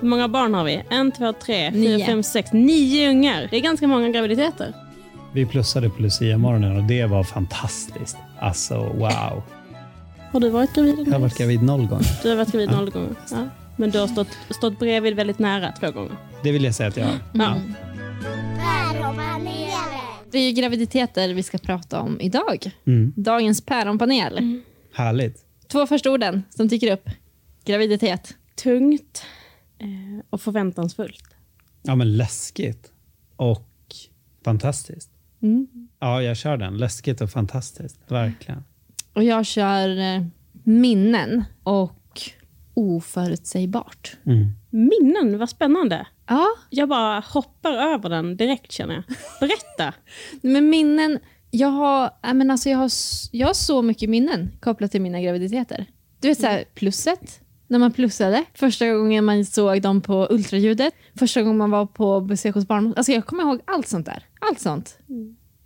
Hur många barn har vi? En, två, tre, Nio. fyra, fem, sex, nio ungar. Det är ganska många graviditeter. Vi plussade på Lucia-morgonen och det var fantastiskt. Alltså, wow. Har du varit gravid? Jag har varit gravid noll gånger. Du har varit gravid noll gånger. Ja. Men du har stått, stått bredvid väldigt nära två gånger. Det vill jag säga att jag har. Ja. Det är ju graviditeter vi ska prata om idag. Mm. Dagens päronpanel. Härligt. Två första orden som dyker upp. Graviditet. Tungt och förväntansfullt. Ja, men läskigt. Och fantastiskt. Ja, jag kör den. Läskigt och fantastiskt. Verkligen. Och jag kör eh, minnen och oförutsägbart. Mm. Minnen, vad spännande. Ja, Jag bara hoppar över den direkt känner jag. Berätta. men minnen. Jag har, men alltså jag, har, jag har så mycket minnen kopplat till mina graviditeter. Du vet så här, plusset, när man plussade. Första gången man såg dem på ultraljudet. Första gången man var på besök hos barn. Alltså jag kommer ihåg allt sånt där. Allt sånt.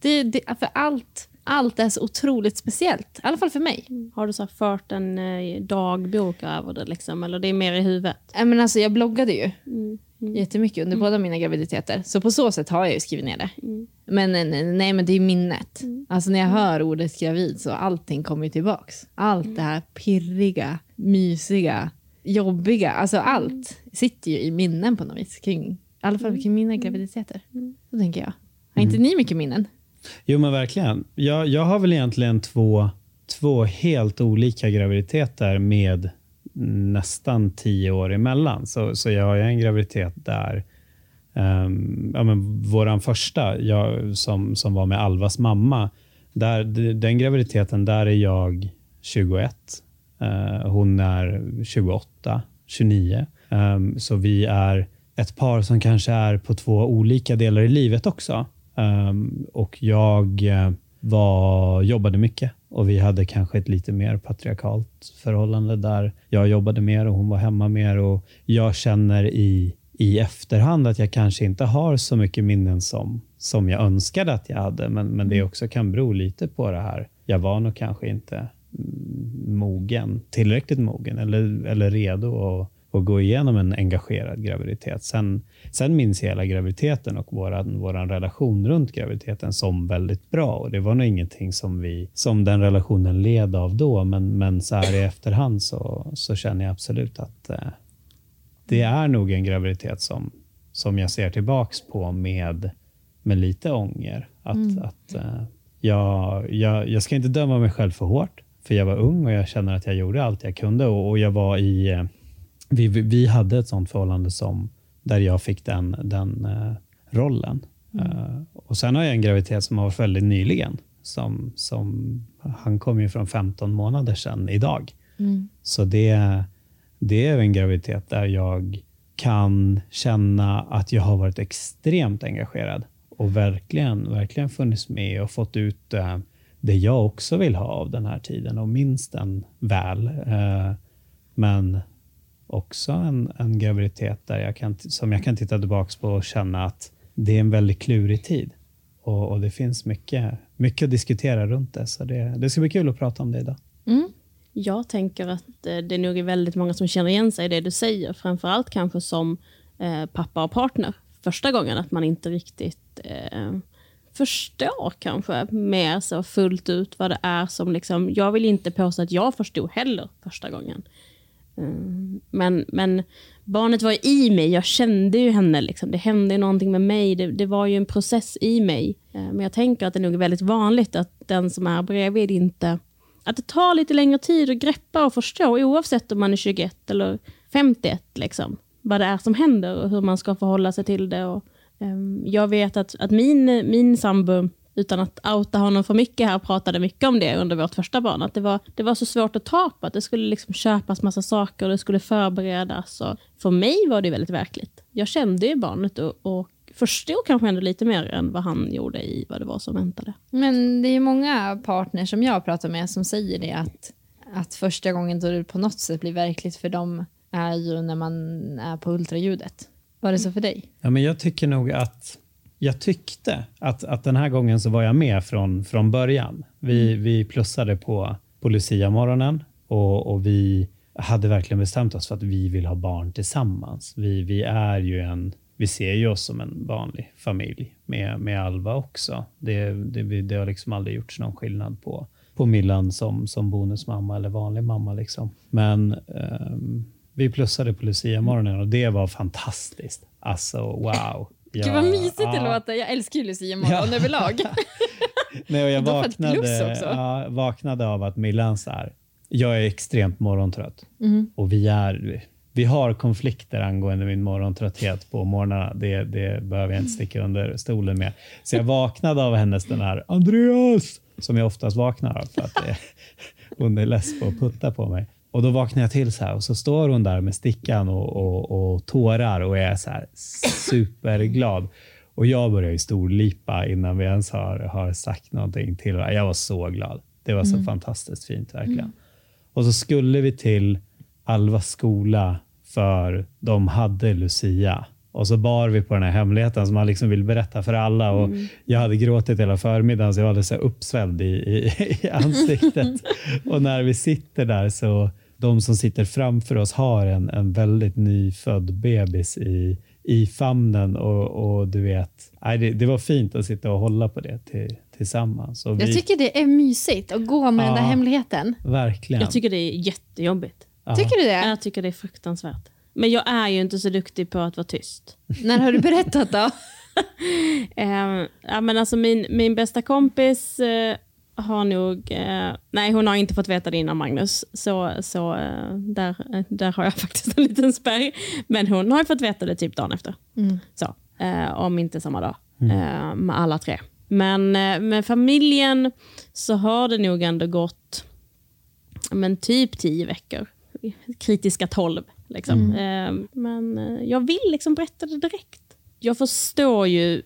Det, det, för allt, allt är så otroligt speciellt. I alla fall för mig. Har du så fört en eh, dagbok över det liksom? Eller det är mer i huvudet? Äh, men alltså jag bloggade ju Mm. Jättemycket under båda mina graviditeter. Så på så sätt har jag ju skrivit ner det. Men nej, nej, nej, men det är minnet. Alltså när jag hör ordet gravid så allting kommer ju tillbaks. Allt det här pirriga, mysiga, jobbiga. Alltså allt sitter ju i minnen på något vis. Kring, I alla fall kring mina graviditeter. Så tänker jag. Har inte ni mycket minnen? Jo, men verkligen. Jag, jag har väl egentligen två, två helt olika graviditeter med nästan tio år emellan. Så, så jag har ju en graviditet där um, ja, men våran första, jag, som, som var med Alvas mamma, där, den graviditeten, där är jag 21. Uh, eh, hon är 28, 29. Um, så vi är ett par som kanske är på två olika delar i livet också. Um, och jag eh, var, jobbade mycket och vi hade kanske ett lite mer patriarkalt förhållande där jag jobbade mer och hon var hemma mer. Och jag känner i, i efterhand att jag kanske inte har så mycket minnen som, som jag önskade att jag hade. Men, men det också kan bero lite på det här. Jag var nog kanske inte mm, mogen, tillräckligt mogen eller, eller redo att, att gå igenom en engagerad graviditet. Sen, sen minns jag hela graviditeten och våran, våran relation runt graviditeten som väldigt bra. Och Det var nog ingenting som, vi, som den relationen led av då, men, men så här i efterhand så, så känner jag absolut att eh, det är nog en graviditet som, som jag ser tillbaks på med, med lite ånger. Att, att, eh, jag, jag, jag ska inte döma mig själv för hårt, för jag var ung och jag känner att jag gjorde allt jag kunde. Och, och jag var i, eh, vi, vi- hade ett sånt förhållande som, där jag fick den, den eh, rollen. Eh, och Sen har jag en graviditet som har varit väldigt nyligen. Som, som, han kom ju från 15 månader sedan idag. Så det, det är en graviditet där jag kan känna att jag har varit extremt engagerad och verkligen, verkligen funnits med och fått ut eh, det jag också vill ha av den här tiden och minst den väl. Men också en, en graviditet där jag kan, som jag kan titta tillbaka på och känna att det är en väldigt klurig tid. Och, och det finns mycket, mycket att diskutera runt det, så det, det ska bli kul att prata om det idag. Mm. Jag tänker att eh, det nog är väldigt många som känner igen sig i det du säger. Framförallt kanske som eh, pappa och partner. Första gången att man inte riktigt eh, förstår kanske mer så fullt ut vad det är som liksom, jag vill inte påstå att jag förstod heller första gången. Mm, men, men barnet var i mig, jag kände ju henne. Liksom. Det hände någonting med mig, det, det var ju en process i mig. Eh, men jag tänker att det nog är väldigt vanligt att den som är bredvid inte... Att det tar lite längre tid att greppa och förstå, oavsett om man är 21 eller 51. Liksom, vad det är som händer och hur man ska förhålla sig till det. Och, um, jag vet att, att min, min sambo utan att outa honom för mycket här, pratade mycket om det under vårt första barn. Att det var, det var så svårt att ta på, att det skulle liksom köpas massa saker och det skulle förberedas. Och för mig var det väldigt verkligt. Jag kände ju barnet och, och förstod kanske ändå lite mer än vad han gjorde i vad det var som väntade. Men det är många partners som jag pratar med som säger det att, att första gången då det på något sätt blir verkligt för dem är ju när man är på ultraljudet. Var det så för dig? Ja, men jag tycker nog att jag tyckte att, att den här gången så var jag med från, från början. Vi, mm. vi plussade på, på Lucia-morgonen och, och vi hade verkligen bestämt oss för att vi vill ha barn tillsammans. Vi, vi är ju en vi ser ju oss som en vanlig familj med, med Alva också. Det, det, det har liksom aldrig gjorts någon skillnad på, på Millan som, som bonusmamma eller vanlig mamma. Liksom. Men um, vi plussade på Lucia-morgonen och det var fantastiskt. Alltså wow. Ja, Gud vad mysigt ja. det låter. Jag älskar ju Lucia morgon ja. överlag. Nej, och jag vaknade, ja, vaknade av att Millan så här, jag är extremt morgontrött mm. och vi, är, vi har konflikter angående min morgontrötthet på morgnarna. Det, det behöver jag inte sticka under stolen med. Så jag vaknade av hennes den här Andreas, som jag oftast vaknar av för att hon är less på att putta på mig. Och Då vaknar jag till så här och så står hon där med stickan och, och, och tårar och är så här superglad. Och jag börjar ju storlipa innan vi ens har, har sagt någonting till varandra. Jag var så glad. Det var så mm. fantastiskt fint verkligen. Mm. Och så skulle vi till Alvas skola för de hade Lucia. Och så bar vi på den här hemligheten som man liksom vill berätta för alla. Och mm. Jag hade gråtit hela förmiddagen så jag var så uppsvälld i, i, i ansiktet. och när vi sitter där så de som sitter framför oss har en, en väldigt nyfödd bebis i, i famnen och, och du vet, nej, det, det, var fint att sitta och hålla på det till, tillsammans. Och vi, jag tycker det är mysigt att gå med ja, den där hemligheten. Verkligen. Jag tycker det är jättejobbigt. Ja. Tycker du det? Jag tycker det är fruktansvärt. Men jag är ju inte så duktig på att vara tyst. När har du berättat då? um, ja, men alltså min, min bästa kompis uh, har nog... Eh, nej, hon har inte fått veta det innan Magnus. Så, så eh, där, där har jag faktiskt en liten spärr. Men hon har fått veta det typ dagen efter. Mm. Så, eh, om inte samma dag. Mm. Eh, med alla tre. Men eh, med familjen så har det nog ändå gått men typ tio veckor. Kritiska tolv. Liksom. Mm. Eh, men jag vill liksom berätta det direkt jag förstår ju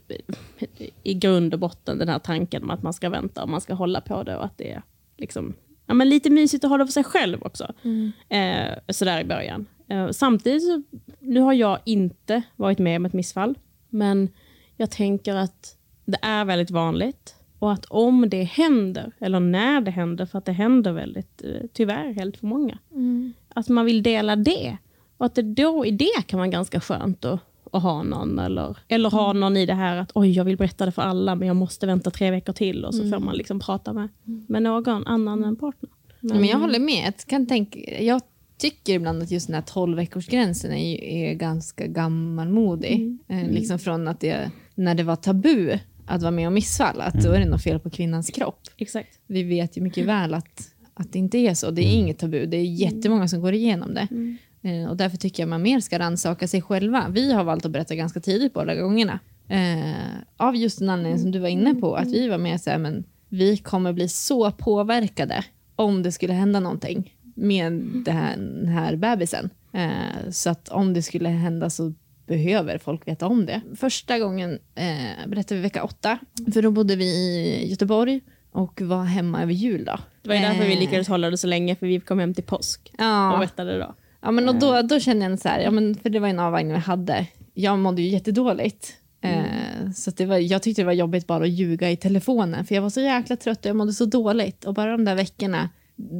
i grund och botten den här tanken om att man ska vänta och man ska hålla på det och att det är liksom, ja, men lite mysigt att ha det för sig själv också. Mm. Eh, sådär i början. Eh, samtidigt, så, nu har jag inte varit med om ett missfall, men jag tänker att det är väldigt vanligt och att om det händer, eller när det händer, för att det händer väldigt, eh, tyvärr, helt för många, mm. att man vill dela det. Och att det då i det kan vara ganska skönt att att ha någon. Eller, eller ha mm. någon i det här att oj, jag vill berätta det för alla, men jag måste vänta tre veckor till. Och så mm. får man liksom prata med, mm. med någon annan än partner. Men, men jag håller med. Jag, kan tänka, jag tycker ibland att just den här 12 veckorsgränsen är, är ganska gammalmodig. Mm. Eh, mm. liksom från att det, när det var tabu att vara med om missfall, att då är det något fel på kvinnans kropp. Exakt. Vi vet ju mycket väl att, att det inte är så. Det är inget tabu. Det är jättemånga som går igenom det. Mm. Eh, och därför tycker jag man mer ska rannsaka sig själva. Vi har valt att berätta ganska tidigt båda gångerna. Eh, av just den anledningen som du var inne på, att vi var med så här, men vi kommer bli så påverkade om det skulle hända någonting med det här, den här bebisen. Eh, så att om det skulle hända så behöver folk veta om det. Första gången eh, berättade vi vecka åtta, för då bodde vi i Göteborg och var hemma över jul. Då. Det var ju därför vi eh. lyckades hålla det så länge, för vi kom hem till påsk ja. och berättade då. Ja, men och då, eh. då kände jag så här, ja, men, för det var en avvägning vi hade. Jag mådde ju jättedåligt. Mm. Eh, så det var, jag tyckte det var jobbigt bara att ljuga i telefonen, för jag var så jäkla trött och jag mådde så dåligt. Och bara de där veckorna,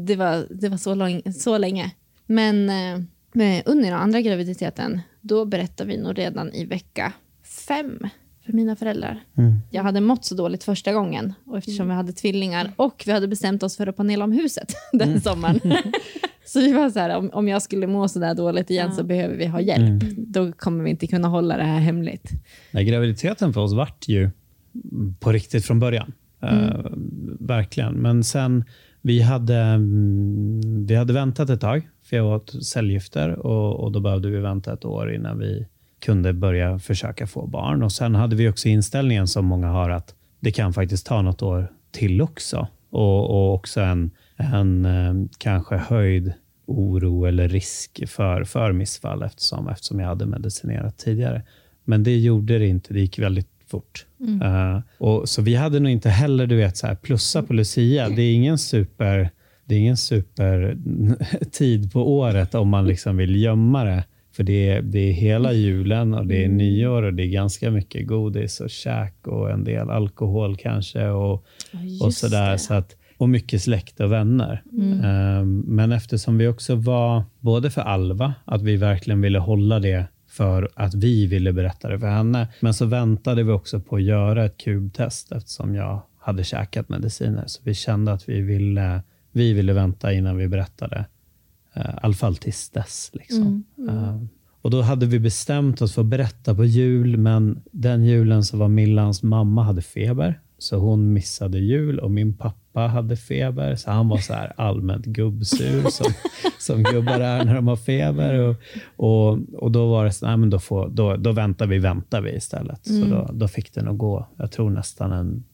det var, det var så, lång, så länge. Men eh, med under den andra graviditeten, då berättade vi nog redan i vecka fem för mina föräldrar. Mm. Jag hade mått så dåligt första gången och eftersom vi hade tvillingar och vi hade bestämt oss för att panela om huset den Mm. sommaren. så vi var så här, om, om jag skulle må så där dåligt igen så behöver vi ha hjälp. Mm. Då kommer vi inte kunna hålla det här hemligt. Nej, graviditeten för oss vart ju på riktigt från början. Eh, verkligen. Men sen, vi hade, mm, vi hade väntat ett tag, för jag åt cellgifter och, och då behövde vi vänta ett år innan vi kunde börja försöka få barn. Och Sen hade vi också inställningen som många har att det kan faktiskt ta något år till också. Och, och också en, en eh, kanske höjd oro eller risk för, för missfall eftersom, eftersom jag hade medicinerat tidigare. Men det gjorde det inte. Det gick väldigt fort. Eh, och, så vi hade nog inte heller du vet, så här, plussa på Lucia. Det är ingen super det är ingen super tid på året om man liksom vill gömma det. För det är, det är hela julen och det är nyår och det är ganska mycket godis och käk och en del alkohol kanske. Och, och sådär. Så att, och mycket släkt och vänner. Um, men eftersom vi också var, både för Alva, att vi verkligen ville hålla det för att vi ville berätta det för henne. Men så väntade vi också på att göra ett kubtest eftersom jag hade käkat mediciner. Så vi kände att vi ville, vi ville vänta innan vi berättade. I alla fall tills dess. Liksom. Uh, och Då hade vi bestämt oss för att berätta på jul, men den julen så var Millans mamma hade feber. Så hon missade jul och min pappa hade feber, så han var så här allmänt gubbsur som, som gubbar är när de har feber. Och, och, och då var det så nej, men då, får, då, då väntar vi, väntar vi istället. Så då, då fick det nog gå, jag tror nästan en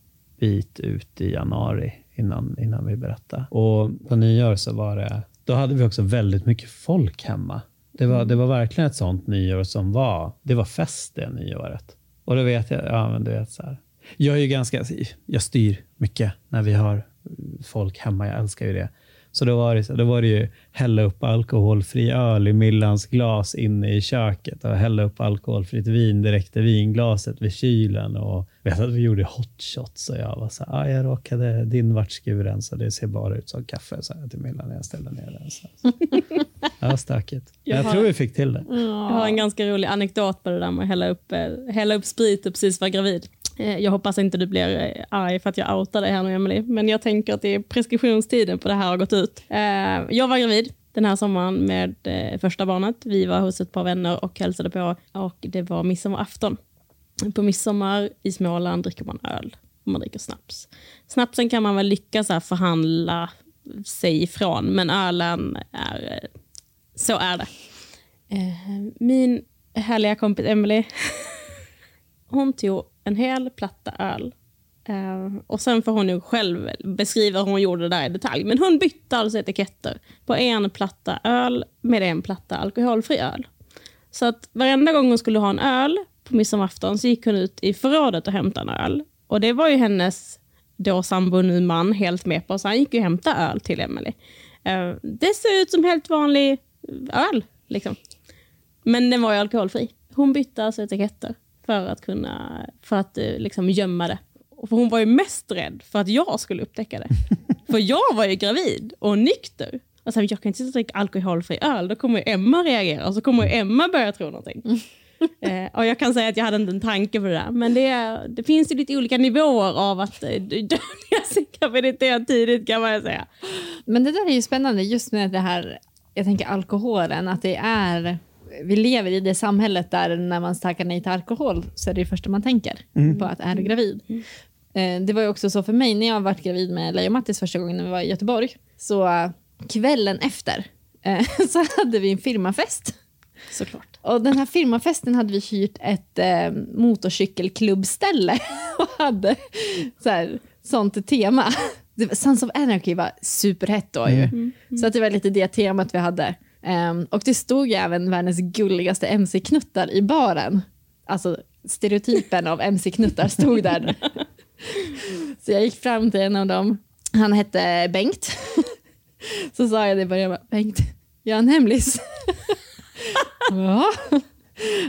bit ut i januari innan, innan vi berättade. Och på nyår så var det, då hade vi också väldigt mycket folk hemma. Det var, det var verkligen ett sånt nyår som var, det var fest det nyåret. Och då vet jag, ja men du vet så här. Jag är ju ganska, jag styr mycket när vi har folk hemma, jag älskar ju det. Så då var det, då var det ju hälla upp alkoholfri öl i Millans glas inne i köket och hälla upp alkoholfritt vin direkt i vinglaset vid kylen. Och vet att vi gjorde hot shots och jag var så här, ah, jag råkade, din vart skuren så det ser bara ut som kaffe, sa jag till Millan när jag ställde ner den. Så. Det var stökigt. Jag Jag har- tror vi fick till det. Jag har en ganska rolig anekdot på det där med att hälla upp, eh, hälla upp sprit och precis vara gravid. Eh, Jag hoppas inte du blir eh, arg för att jag outar dig här nu, Emily. Men jag tänker att det är preskriptionstiden på det här har gått ut. Jag var gravid den här sommaren med första barnet. Vi var hos ett par vänner och hälsade på och det var midsommarafton. På midsommar i Småland dricker man öl och man dricker snaps. Snapsen kan man väl lyckas här förhandla sig ifrån, men ölen är... Så är det. Eh, min härliga kompis Emily, hon tog en hel platta öl. Eh, och sen får hon ju själv beskriva hur hon gjorde det där i detalj. Men hon bytte alltså etiketter på en platta öl med en platta alkoholfri öl. Så att varenda gång hon skulle ha en öl på midsommarafton så gick hon ut i förrådet och hämtade en öl. Och det var ju hennes då sambo, nu man, helt med på. Så han gick och hämtade öl till Emily. Eh, det ser ut som helt vanlig öl. Liksom. Men den var ju alkoholfri. Hon bytte alltså etiketter för att kunna för att eh, liksom gömma det. Och För hon var ju mest rädd för att jag skulle upptäcka det. för jag var ju gravid och nykter. Alltså, jag kan inte sitta och dricka alkoholfri öl, då kommer Emma reagera och så kommer Emma börja tro någonting. Eh, och jag kan säga att jag hade inte en tanke på det där. Men det, det finns ju lite olika nivåer av att dölja sin graviditet tidigt kan man ju säga. Men det där är ju spännande just med det här, jag tänker alkoholen, att det är, vi lever i det samhället där när man tackar nej till alkohol så är det det första man tänker på att är du gravid. Eh, Det var ju också så för mig när jag varit gravid med Leia och Mattis första gången när vi var i Göteborg. Så kvällen efter eh, så hade vi en firmafest. Såklart. Och den här firmafesten hade vi hyrt ett eh, motorcykelklubbställe och hade så här, sånt tema. Sons of Anarchy var superhett då ju. Så att det var lite det temat vi hade. Ehm, och det stod ju även världens gulligaste MC-knuttar i baren. Alltså stereotypen av MC-knuttar stod där. Så jag gick fram till en av dem. Han hette Bengt. Så sa jag det i början, Bengt, jag har en hemlis.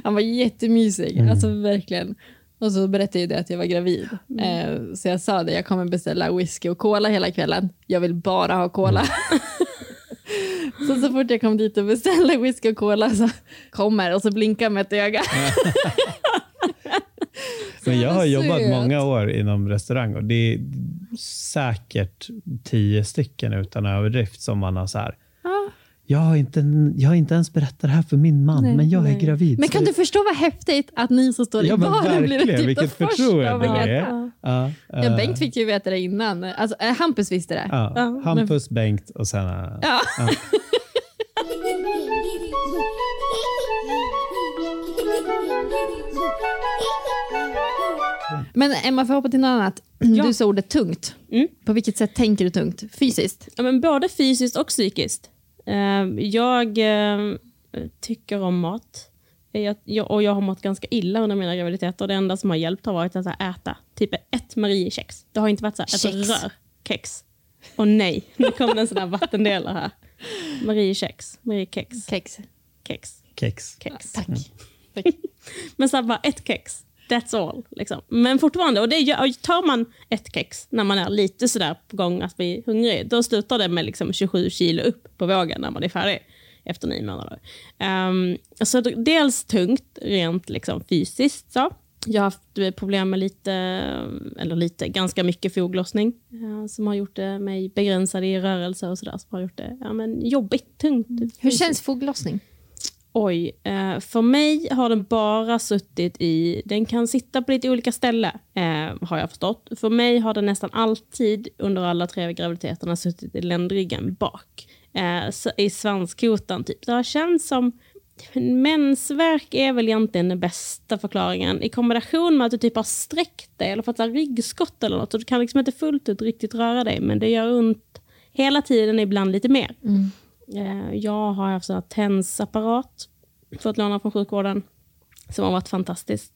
Han var jättemysig, alltså verkligen. Och så berättade jag det att jag var gravid. Eh, så jag sa det, jag kommer beställa whisky och cola hela kvällen. Jag vill bara ha cola. så så fort jag kom dit och beställde whisky och cola så kommer och så blinkar med ett öga. Men jag har jobbat många år inom restaurang och det är säkert tio stycken utan överdrift som man har så här. Ja. Jag har, inte, jag har inte ens berättat det här för min man, Nej, men jag nej. är gravid. Men kan det- du förstå vad häftigt att ni som står i Ja, baren blir typ Vilket förtroende det är. Ja, Ja, Bengt fick ju veta det innan. Alltså, eh, Hampus visste det. ja, Ja, Hampus, Bengt och sen... eh, Ja. Men Emma, för att hoppa till något annat. Du sa ordet tungt. Mm. På vilket sätt tänker du tungt? Fysiskt? Ja, men både fysiskt och psykiskt. Eh, jag eh, tycker om mat. Jag, jag, och jag har mått ganska illa under mina graviditeter. Det enda som har hjälpt har varit att äta typ ett Mariekex. Det har inte varit så här, ett Kex. rörkex. Och nej, nu kommer en sån här vattendelare här. Mariekex. Mariekex. Kex. Kex. Kex. Kex. Tack. Men så här, bara ett kex. That's all. Liksom. Men fortfarande, och det gör, tar man ett kex när man är lite sådär på gång att bli hungrig, då slutar det med liksom 27 kilo upp på vågen när man är färdig efter nio månader. Um, så dels tungt rent liksom fysiskt. Så. Jag har haft eh, problem med lite, eh, eller lite, ganska mycket foglossning eh, som har gjort mig begränsad i rörelse och sådär. Som har gjort det ja, men jobbigt, tungt. Hur fysiskt. känns foglossning? Oj, eh, för mig har den bara suttit i... Den kan sitta på lite olika ställen, eh, har jag förstått. För mig har den nästan alltid under alla tre graviditeterna suttit i ländryggen bak. Eh, I svanskotan, typ. Det har känts som... Mensvärk är väl egentligen den bästa förklaringen. I kombination med att du typ har sträckt dig eller fått ryggskott eller något. Så du kan liksom inte fullt ut riktigt röra dig, men det gör ont hela tiden, ibland lite mer. Mm. Jag har haft en tensapparat, fått låna från sjukvården, som har varit fantastiskt.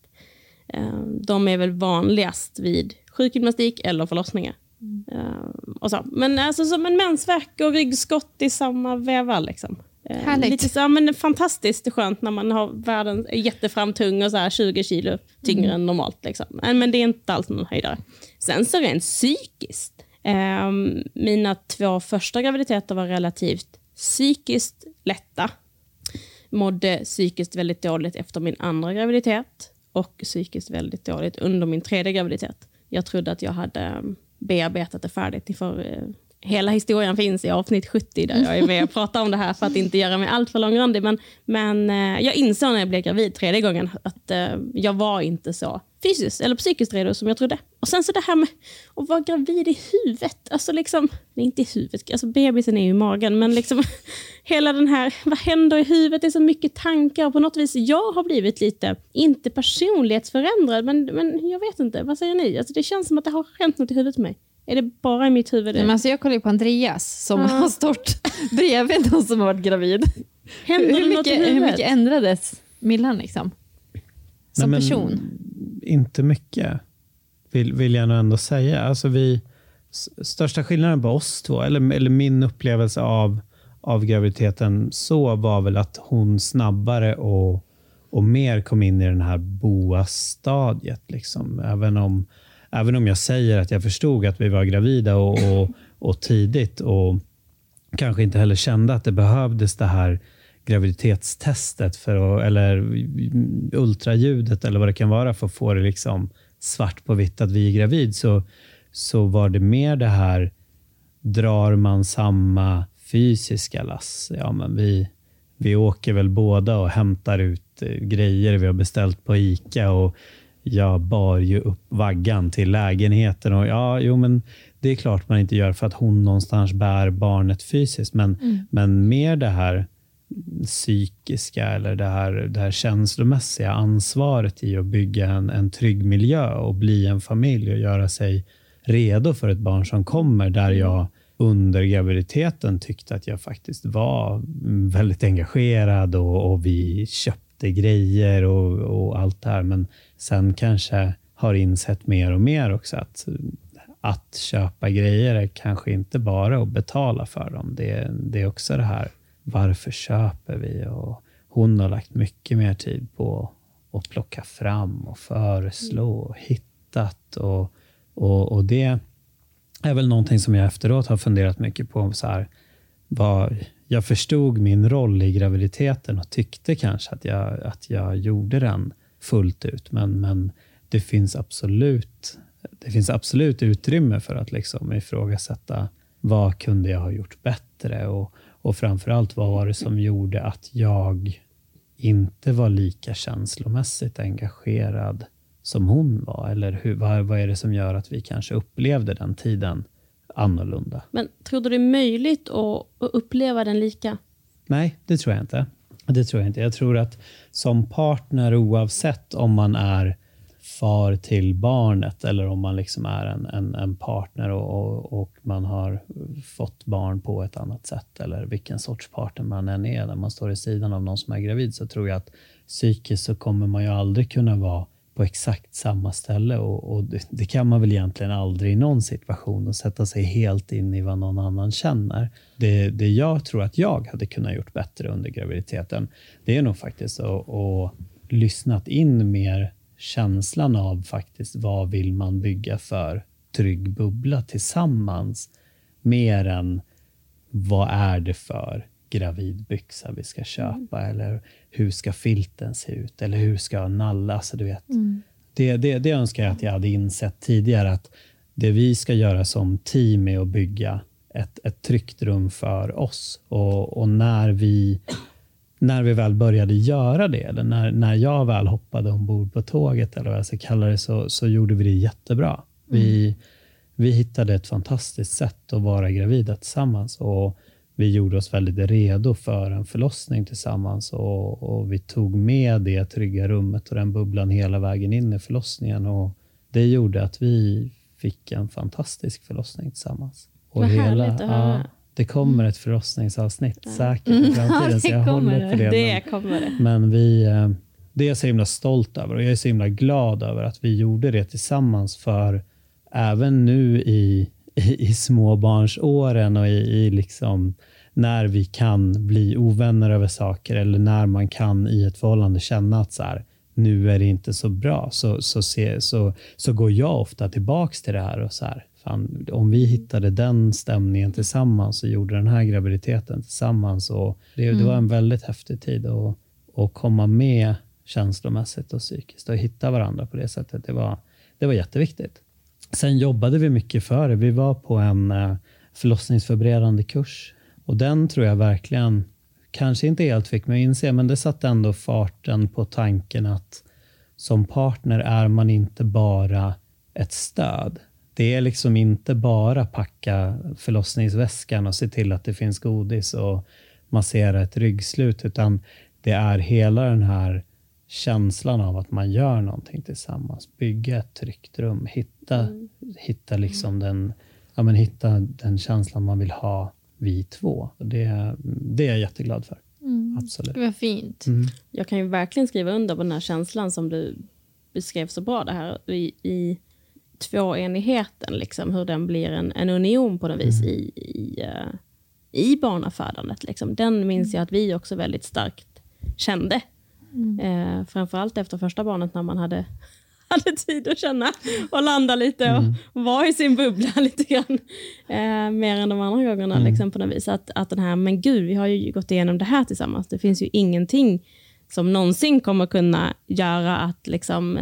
Eh, De är väl vanligast vid sjukgymnastik eller förlossningar. Eh, Och så. Men alltså som en mensvärk och ryggskott i samma veva. Liksom. Eh, Härligt. Lite så, ja, men fantastiskt skönt när man har världen jätteframtung och så här 20 kilo tyngre än normalt. Liksom. Men men det är inte alls någon höjdare. Sen så rent psykiskt. Eh, mina två första graviditeter var relativt psykiskt lätta. Mådde psykiskt väldigt dåligt efter min andra graviditet och psykiskt väldigt dåligt under min tredje graviditet. Jag trodde att jag hade eh, bearbetat det färdigt. För, eh, hela historien finns i avsnitt 70 där jag är med och pratar om det här för att inte göra mig alltför långrandig. Men, men eh, jag insåg när jag blev gravid tredje gången att eh, jag var inte så fysiskt eller psykiskt redo som jag trodde. Och sen så det här med att vara gravid i huvudet. Alltså liksom, nej, inte i huvudet, alltså bebisen är ju i magen, men liksom hela den här, vad händer i huvudet? Det är så mycket tankar och på något vis, jag har blivit lite, inte personlighetsförändrad, men, men jag vet inte, vad säger ni? Alltså det känns som att det har hänt något i huvudet på mig. Är det bara i mitt huvud? Det? Men alltså jag kollar ju på Andreas som har stått bredvid någon som har varit gravid. Händer Hur i mycket, hur huvudet? mycket ändrades Millan liksom? Som Nej, men person? Inte mycket, vill, vill jag nog ändå säga. Alltså vi, största skillnaden på oss två, eller, eller min upplevelse av, av graviditeten så var väl att hon snabbare och, och mer kom in i den här boa-stadiet. Liksom. Även, om, även om jag säger att jag förstod att vi var gravida och, och, och tidigt och kanske inte heller kände att det behövdes det här graviditetstestet för att, eller ultraljudet eller vad det kan vara för att få det liksom svart på vitt att vi är gravid så, så var det mer det här, drar man samma fysiska lass? Ja, men vi, vi åker väl båda och hämtar ut eh, grejer vi har beställt på ICA och jag bar ju upp vaggan till lägenheten. Och ja, jo, men det är klart man inte gör för att hon någonstans bär barnet fysiskt, men, men mer det här psykiska eller det här, det här känslomässiga ansvaret i att bygga en, en trygg miljö och bli en familj och göra sig redo för ett barn som kommer, där jag under graviditeten tyckte att jag faktiskt var väldigt engagerad och, och vi köpte grejer och, och allt det här. Men sen kanske har insett mer och mer också att att köpa grejer är kanske inte bara att betala för dem. Det, det är också det här, varför köper vi? Och hon har lagt mycket mer tid på att plocka fram och föreslå och hittat. Och, och, och det är väl någonting som jag efteråt har funderat mycket på. Så här, vad, jag förstod min roll i graviditeten och tyckte kanske att jag, att jag gjorde den fullt ut. Men, men det finns absolut det finns absolut utrymme för att liksom ifrågasätta vad kunde jag ha gjort bättre och, och framförallt vad var det som gjorde att jag inte var lika känslomässigt engagerad som hon var? Eller hur, vad, vad är det som gör att vi kanske upplevde den tiden annorlunda? Men tror du det är möjligt att, att uppleva den lika? Nej, det tror jag inte. Det tror jag inte. Jag tror att som partner, oavsett om man är far till barnet eller om man liksom är en, en, en partner och, och, och, man har fått barn på ett annat sätt eller vilken sorts partner man än är, när man står i sidan av någon som är gravid, så tror jag att psykiskt så kommer man ju aldrig kunna vara på exakt samma ställe och, och det, det, kan man väl egentligen aldrig i någon situation och sätta sig helt in i vad någon annan känner. Det, det jag tror att jag hade kunnat gjort bättre under graviditeten, det är nog faktiskt att, att lyssnat in mer känslan av faktiskt vad vill man bygga för trygg bubbla tillsammans, mer än vad är det för gravidbyxa vi ska köpa, mm. eller hur ska filten se ut, eller hur ska nalla, alltså du vet. Mm. Det, det, det önskar jag att jag hade insett tidigare, att det vi ska göra som team är att bygga ett, ett tryggt rum för oss. Och, och när vi när vi väl började göra det, eller när, när jag väl hoppade ombord på tåget, eller vad jag ska kalla det, så, så gjorde vi det jättebra. Vi, mm. vi hittade ett fantastiskt sätt att vara gravida tillsammans och vi gjorde oss väldigt redo för en förlossning tillsammans och, och vi tog med det trygga rummet och den bubblan hela vägen in i förlossningen. Och det gjorde att vi fick en fantastisk förlossning tillsammans. Och Vad hela, härligt att höra. Ja, det kommer ett förlossningsavsnitt ja. säkert i mm. framtiden, ja, så jag håller på det. det men, kommer det. Men vi, eh, det är jag så himla stolt över och jag är så himla glad över att vi gjorde det tillsammans. För även nu i, i, i småbarnsåren och i, i liksom när vi kan bli ovänner över saker eller när man kan i ett förhållande känna att så här, nu är det inte så bra, så, så, se, så, så går jag ofta tillbaka till det här och så här, fan, om vi hittade den stämningen tillsammans och gjorde den här graviditeten tillsammans. Och det, mm. det var en väldigt häftig tid att, att komma med känslomässigt och psykiskt och hitta varandra på det sättet. Det var, det var jätteviktigt. Sen jobbade vi mycket för det. Vi var på en eh, förlossningsförberedande kurs och den tror jag verkligen, kanske inte helt fick mig att inse, men det satte ändå farten på tanken att som partner är man inte bara ett stöd. Det är liksom inte bara packa förlossningsväskan och se till att det finns godis och massera ett ryggslut, utan det är hela den här känslan av att man gör någonting tillsammans. Bygga ett tryggt rum, hitta, mm. hitta, liksom den, ja, men hitta den känslan man vill ha vi två. Det, det är jag jätteglad för. Mm. Absolut. Det var fint. Mm. Jag kan ju verkligen skriva under på den här känslan som du beskrev så bra, det här i, i tvåenigheten, liksom, hur den blir en, en union på något vis mm. i, i, uh, i barnafödandet. Liksom. Den minns jag att vi också väldigt starkt kände. Mm. Uh, framförallt efter första barnet när man hade, hade tid att känna och landa lite mm. och vara i sin bubbla lite grann. Uh, mer än de andra gångerna mm. liksom, på något vis. Att, att den här, men gud, vi har ju gått igenom det här tillsammans. Det finns ju ingenting som någonsin kommer kunna göra att liksom,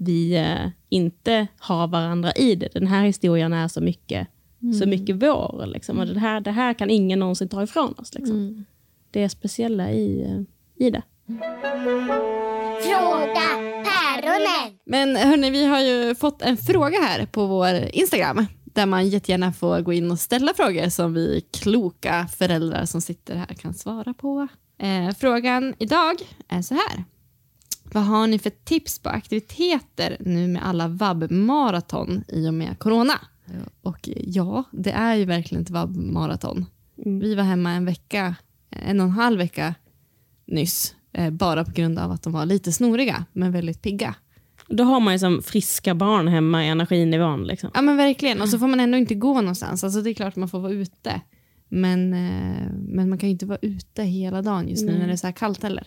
vi eh, inte har varandra i det. Den här historien är så mycket, mm. så mycket vår. Liksom. Och det, här, det här kan ingen någonsin ta ifrån oss. Liksom. Mm. Det är speciella i, eh, i det. Fråga päronen! Men hörni, vi har ju fått en fråga här på vår Instagram där man jättegärna får gå in och ställa frågor som vi kloka föräldrar som sitter här kan svara på. Eh, frågan idag är så här. Vad har ni för tips på aktiviteter nu med alla vab-maraton i och med corona? Och ja, det är ju verkligen ett vab-maraton. Mm. Vi var hemma en vecka, en och en halv vecka nyss, eh, bara på grund av att de var lite snoriga, men väldigt pigga. Då har man ju som friska barn hemma i energinivån. Liksom. Ja men verkligen, och så får man ändå inte gå någonstans. Alltså, det är klart man får vara ute, men, eh, men man kan ju inte vara ute hela dagen just nu Nej. när det är så här kallt heller.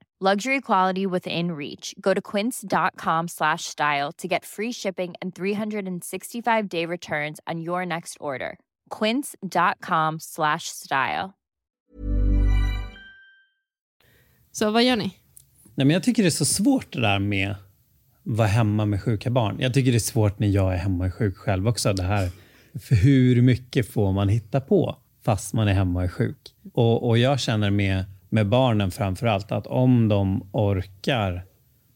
Luxury quality within reach. Go to quince.com slash style to get free shipping and 365-day returns on your next order. quince.com slash style. Så vad gör ni? Nej, men jag tycker det är så svårt det där med att vara hemma med sjuka barn. Jag tycker det är svårt när jag är hemma och är sjuk själv också. Det här, för hur mycket får man hitta på fast man är hemma och är sjuk? Och, och jag känner med, med barnen framför allt att om de orkar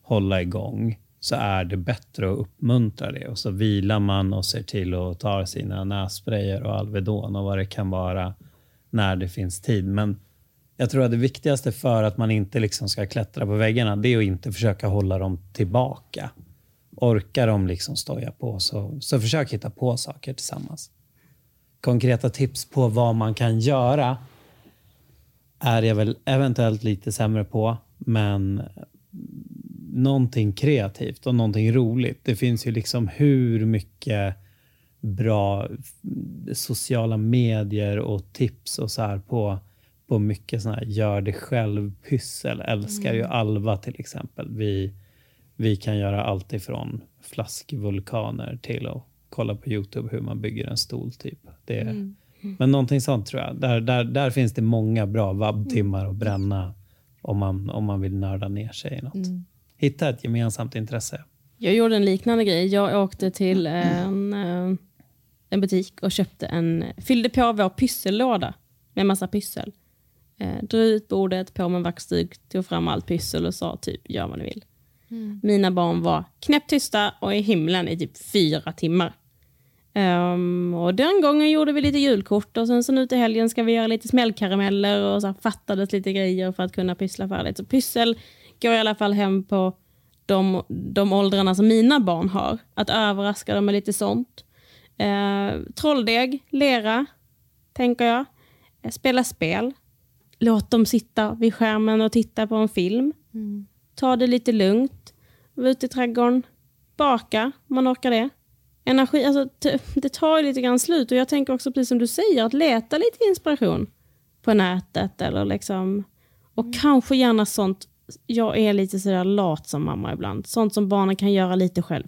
hålla igång så är det bättre att uppmuntra det. Och så vilar man och ser till att ta sina nässprayer och Alvedon och vad det kan vara när det finns tid. Men jag tror att det viktigaste för att man inte liksom ska klättra på väggarna, det är att inte försöka hålla dem tillbaka. Orkar de liksom stoja på, så, så försök hitta på saker tillsammans. Konkreta tips på vad man kan göra är jag väl eventuellt lite sämre på, men någonting kreativt och någonting roligt. Det finns ju liksom hur mycket bra sociala medier och tips och så här på på mycket såna här gör det själv-pyssel. Älskar ju Alva till exempel. Vi, vi kan göra allt ifrån flaskvulkaner till att kolla på Youtube hur man bygger en stol. typ. Det, Men någonting sånt tror jag. Där, där, där finns det många bra vabbtimmar att bränna om man, om man vill nörda ner sig i något. Hitta ett gemensamt intresse. Jag gjorde en liknande grej. Jag åkte till en, eh, en butik och köpte en, fyllde på vår pyssellåda med massa pyssel. Eh, drog ut bordet, på med en vaxduk, tog fram allt pyssel och sa typ gör vad ni vill. Mina barn var knäpptysta och i himlen i typ fyra timmar. Ehm, och den gången gjorde vi lite julkort och sen så nu till helgen ska vi göra lite smällkarameller och så fattades lite grejer för att kunna pyssla färdigt. Så pyssel går i alla fall hem på de, de åldrarna som mina barn har. Att överraska dem med lite sånt. Eh, trolldeg, lera, tänker jag. Eh, Spela spel. Låt dem sitta vid skärmen och titta på en film. Ta det lite lugnt. Vara ute i trädgården. Baka, om man orkar det. Energi, alltså, det tar lite grann slut. Och jag tänker också, precis som du säger, att leta lite inspiration på nätet. Eller liksom, och kanske gärna sånt, jag är lite sådär lat som mamma ibland. Sånt som barnen kan göra lite själv.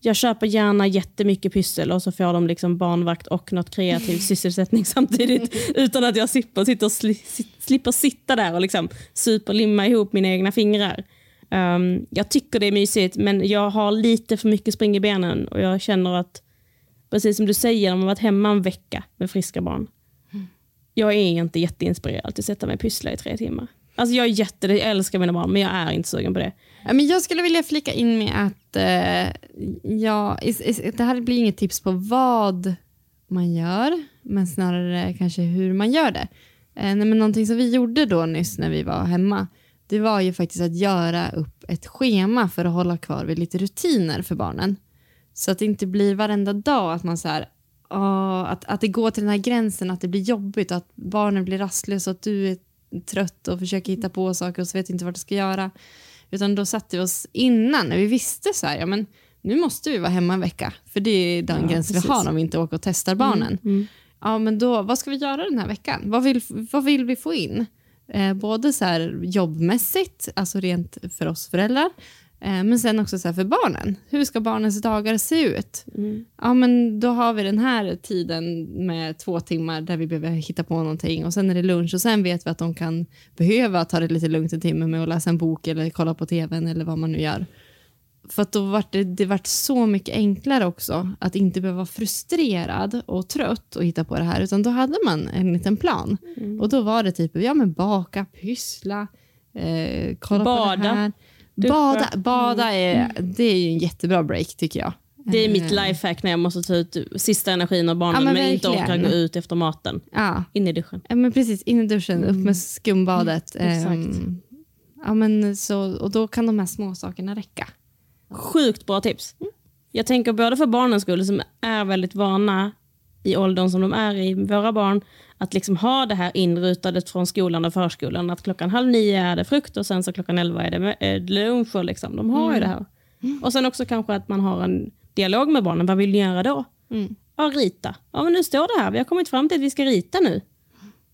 Jag köper gärna jättemycket pyssel och så får de liksom barnvakt och något kreativ sysselsättning samtidigt. Utan att jag slipper, sitter sli, slipper sitta där och liksom superlimma ihop mina egna fingrar. Um, jag tycker det är mysigt men jag har lite för mycket spring i benen och jag känner att, precis som du säger, om man varit hemma en vecka med friska barn. Jag är inte jätteinspirerad till att sätta mig och pyssla i tre timmar. Alltså jag är jätte, jag älskar mina barn men jag är inte sugen på det. Ja, men jag skulle vilja flika in med att eh, ja, is, is, det här blir inget tips på vad man gör, men snarare kanske hur man gör det. Eh, nej, men någonting som vi gjorde då nyss när vi var hemma, det var ju faktiskt att göra upp ett schema för att hålla kvar vid lite rutiner för barnen. Så att det inte blir varenda dag att man så här, åh, att, att det går till den här gränsen, att det blir jobbigt, att barnen blir rastlösa och att du är trött och försöker hitta på saker och så vet inte vad du ska göra. Utan då satte vi oss innan, när vi visste så här, ja men nu måste vi vara hemma en vecka, för det är den Ja, gränsen vi har om vi inte åker och testar barnen. Mm. ja men då, vad ska vi göra den här veckan? Vad vill, vad vill vi få in? Eh, både så här jobbmässigt, alltså rent för oss föräldrar, eh, men sen också så för barnen. Hur ska barnens dagar se ut? Ja, men då har vi den här tiden med två timmar där vi behöver hitta på någonting och sen är det lunch och sen vet vi att de kan behöva ta det lite lugnt en timme med att läsa en bok eller kolla på tvn eller vad man nu gör. För att då vart det, det vart så mycket enklare också att inte behöva vara frustrerad och trött och hitta på det här, utan då hade man en liten plan. Och då var det typ, ja men baka, pyssla, eh, kolla på det Bada. här. Bada, bada är, det är ju en jättebra break tycker jag. Det är mitt Eh, lifehack när jag måste ta ut sista energin av barnen Ja, men men, inte orkar gå ut efter maten. Ja, In i duschen. Ja, men precis. In i duschen, upp med skumbadet. exakt. Ehm, ja, men så, och då kan de här små sakerna räcka. Sjukt bra tips. Jag tänker både för barnens skull som är väldigt vana i åldern som de är i, våra barn, att liksom ha det här inrutadet från skolan och förskolan. Att klockan halv nio är det frukt och sen så klockan elva är det lunch. Och liksom. De har ju det här. Och sen också kanske att man har en dialog med barnen. Vad vill ni göra då? Ja, rita. Ja, men nu står det här. Vi har kommit fram till att vi ska rita nu.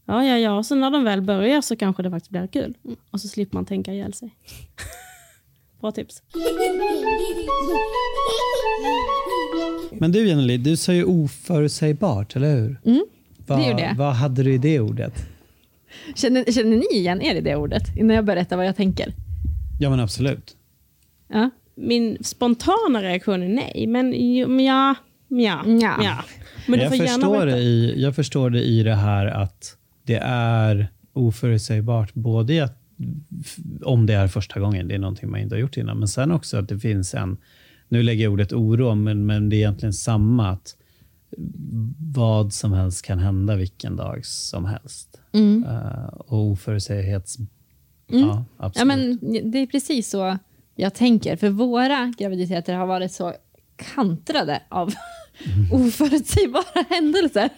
Ja, ja, ja. Och sen när de väl börjar så kanske det faktiskt blir kul. Och så slipper man tänka ihjäl sig. Bra tips. Men du Jenny, du sa ju oförutsägbart, eller hur? Mm, vad, det gjorde jag. Vad hade du i det ordet? Känner, känner ni igen er i det ordet? Innan jag berättar vad jag tänker. Ja, men absolut. Ja. Min spontana reaktion är nej, men ja, ja, Ja. ja. Men du jag, förstår det i, jag förstår det i det här att det är oförutsägbart, både i att, om det är första gången, det är någonting man inte har gjort innan, men sen också att det finns en, nu lägger jag ordet oro, men, men det är egentligen samma, att vad som helst kan hända vilken dag som helst. Eh, och oförutsäghets... Ja, absolut. Ja, men det är precis så jag tänker. För våra graviditeter har varit så kantrade av oförutsägbara händelser.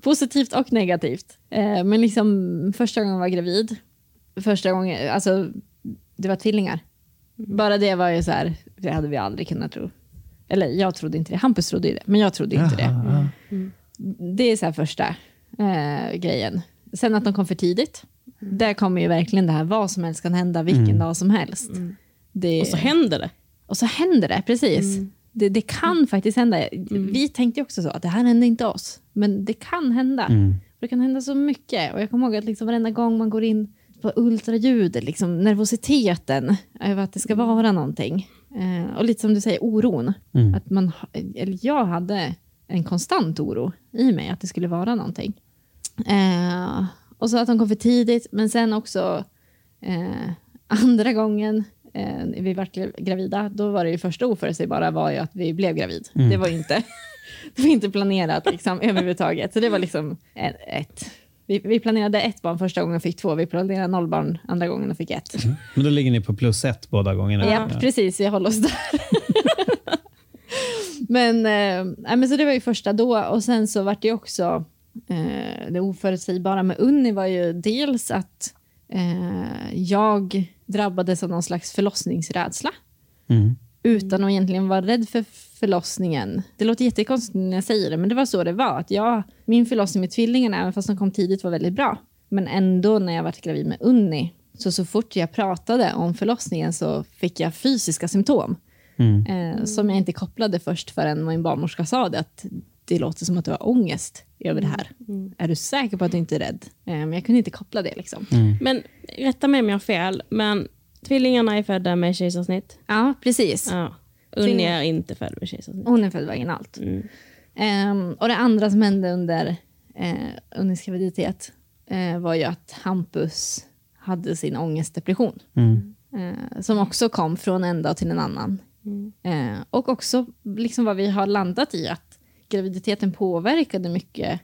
Positivt och negativt. Eh, men liksom första gången jag var gravid, första gången, alltså det var tvillingar. Bara det var ju så här, det hade vi aldrig kunnat tro. Eller jag trodde inte det, Hampus trodde ju det, men jag trodde inte det. Ja. Det är så här första eh, grejen. Sen att de kom för tidigt. Där kommer ju verkligen det här, vad som helst kan hända vilken dag som helst. Det, Och så händer det. och så händer det, precis. Det, det kan faktiskt hända. Vi tänkte också så, att det här hände inte oss. Men det kan hända. Det kan hända så mycket. Och jag kommer ihåg att liksom varenda gång man går in på ultraljud, liksom nervositeten över att det ska vara någonting. Eh, och lite som du säger, oron. Att man, eller jag hade en konstant oro i mig att det skulle vara någonting. Eh, och så att de kom för tidigt, men sen också eh, andra gången eh, vi var gravida, då var det ju första oförutsägbara var ju att vi blev gravid. Det var inte, det var inte planerat liksom, överhuvudtaget. Så det var liksom ett. ett. Vi, vi planerade ett barn första gången och fick två. Vi planerade noll barn andra gången och fick ett. Men då ligger ni på plus ett båda gångerna? Ja, precis. Vi håller oss där. men, nej, men så det var ju första då. Och sen så vart det också eh, det oförutsägbara med Unni var ju dels att eh, jag drabbades av någon slags förlossningsrädsla. Mm. Utan att egentligen vara rädd för förlossningen. Det låter jättekonstigt när jag säger det, men det var så det var. Att jag, min förlossning med tvillingarna, även fast de kom tidigt, var väldigt bra. Men ändå när jag var gravid med Unni, så så fort jag pratade om förlossningen så fick jag fysiska symptom. Eh, som jag inte kopplade först förrän min barnmorska sa det, att det låter som att du har ångest över det här. Är du säker på att du inte är rädd? Eh, men jag kunde inte koppla det. Liksom. Men rätta mig om jag har fel, men tvillingarna är födda med kejsarsnitt. Ja, precis. Ja. Unni är inte född med kejsarsnitt. Hon är född vaginalt. Ehm, och det andra som hände under eh, Unnis graviditet eh, var ju att Hampus hade sin ångestdepression. Eh, som också kom från en dag till en annan. Eh, och också liksom vad vi har landat i, att graviditeten påverkade mycket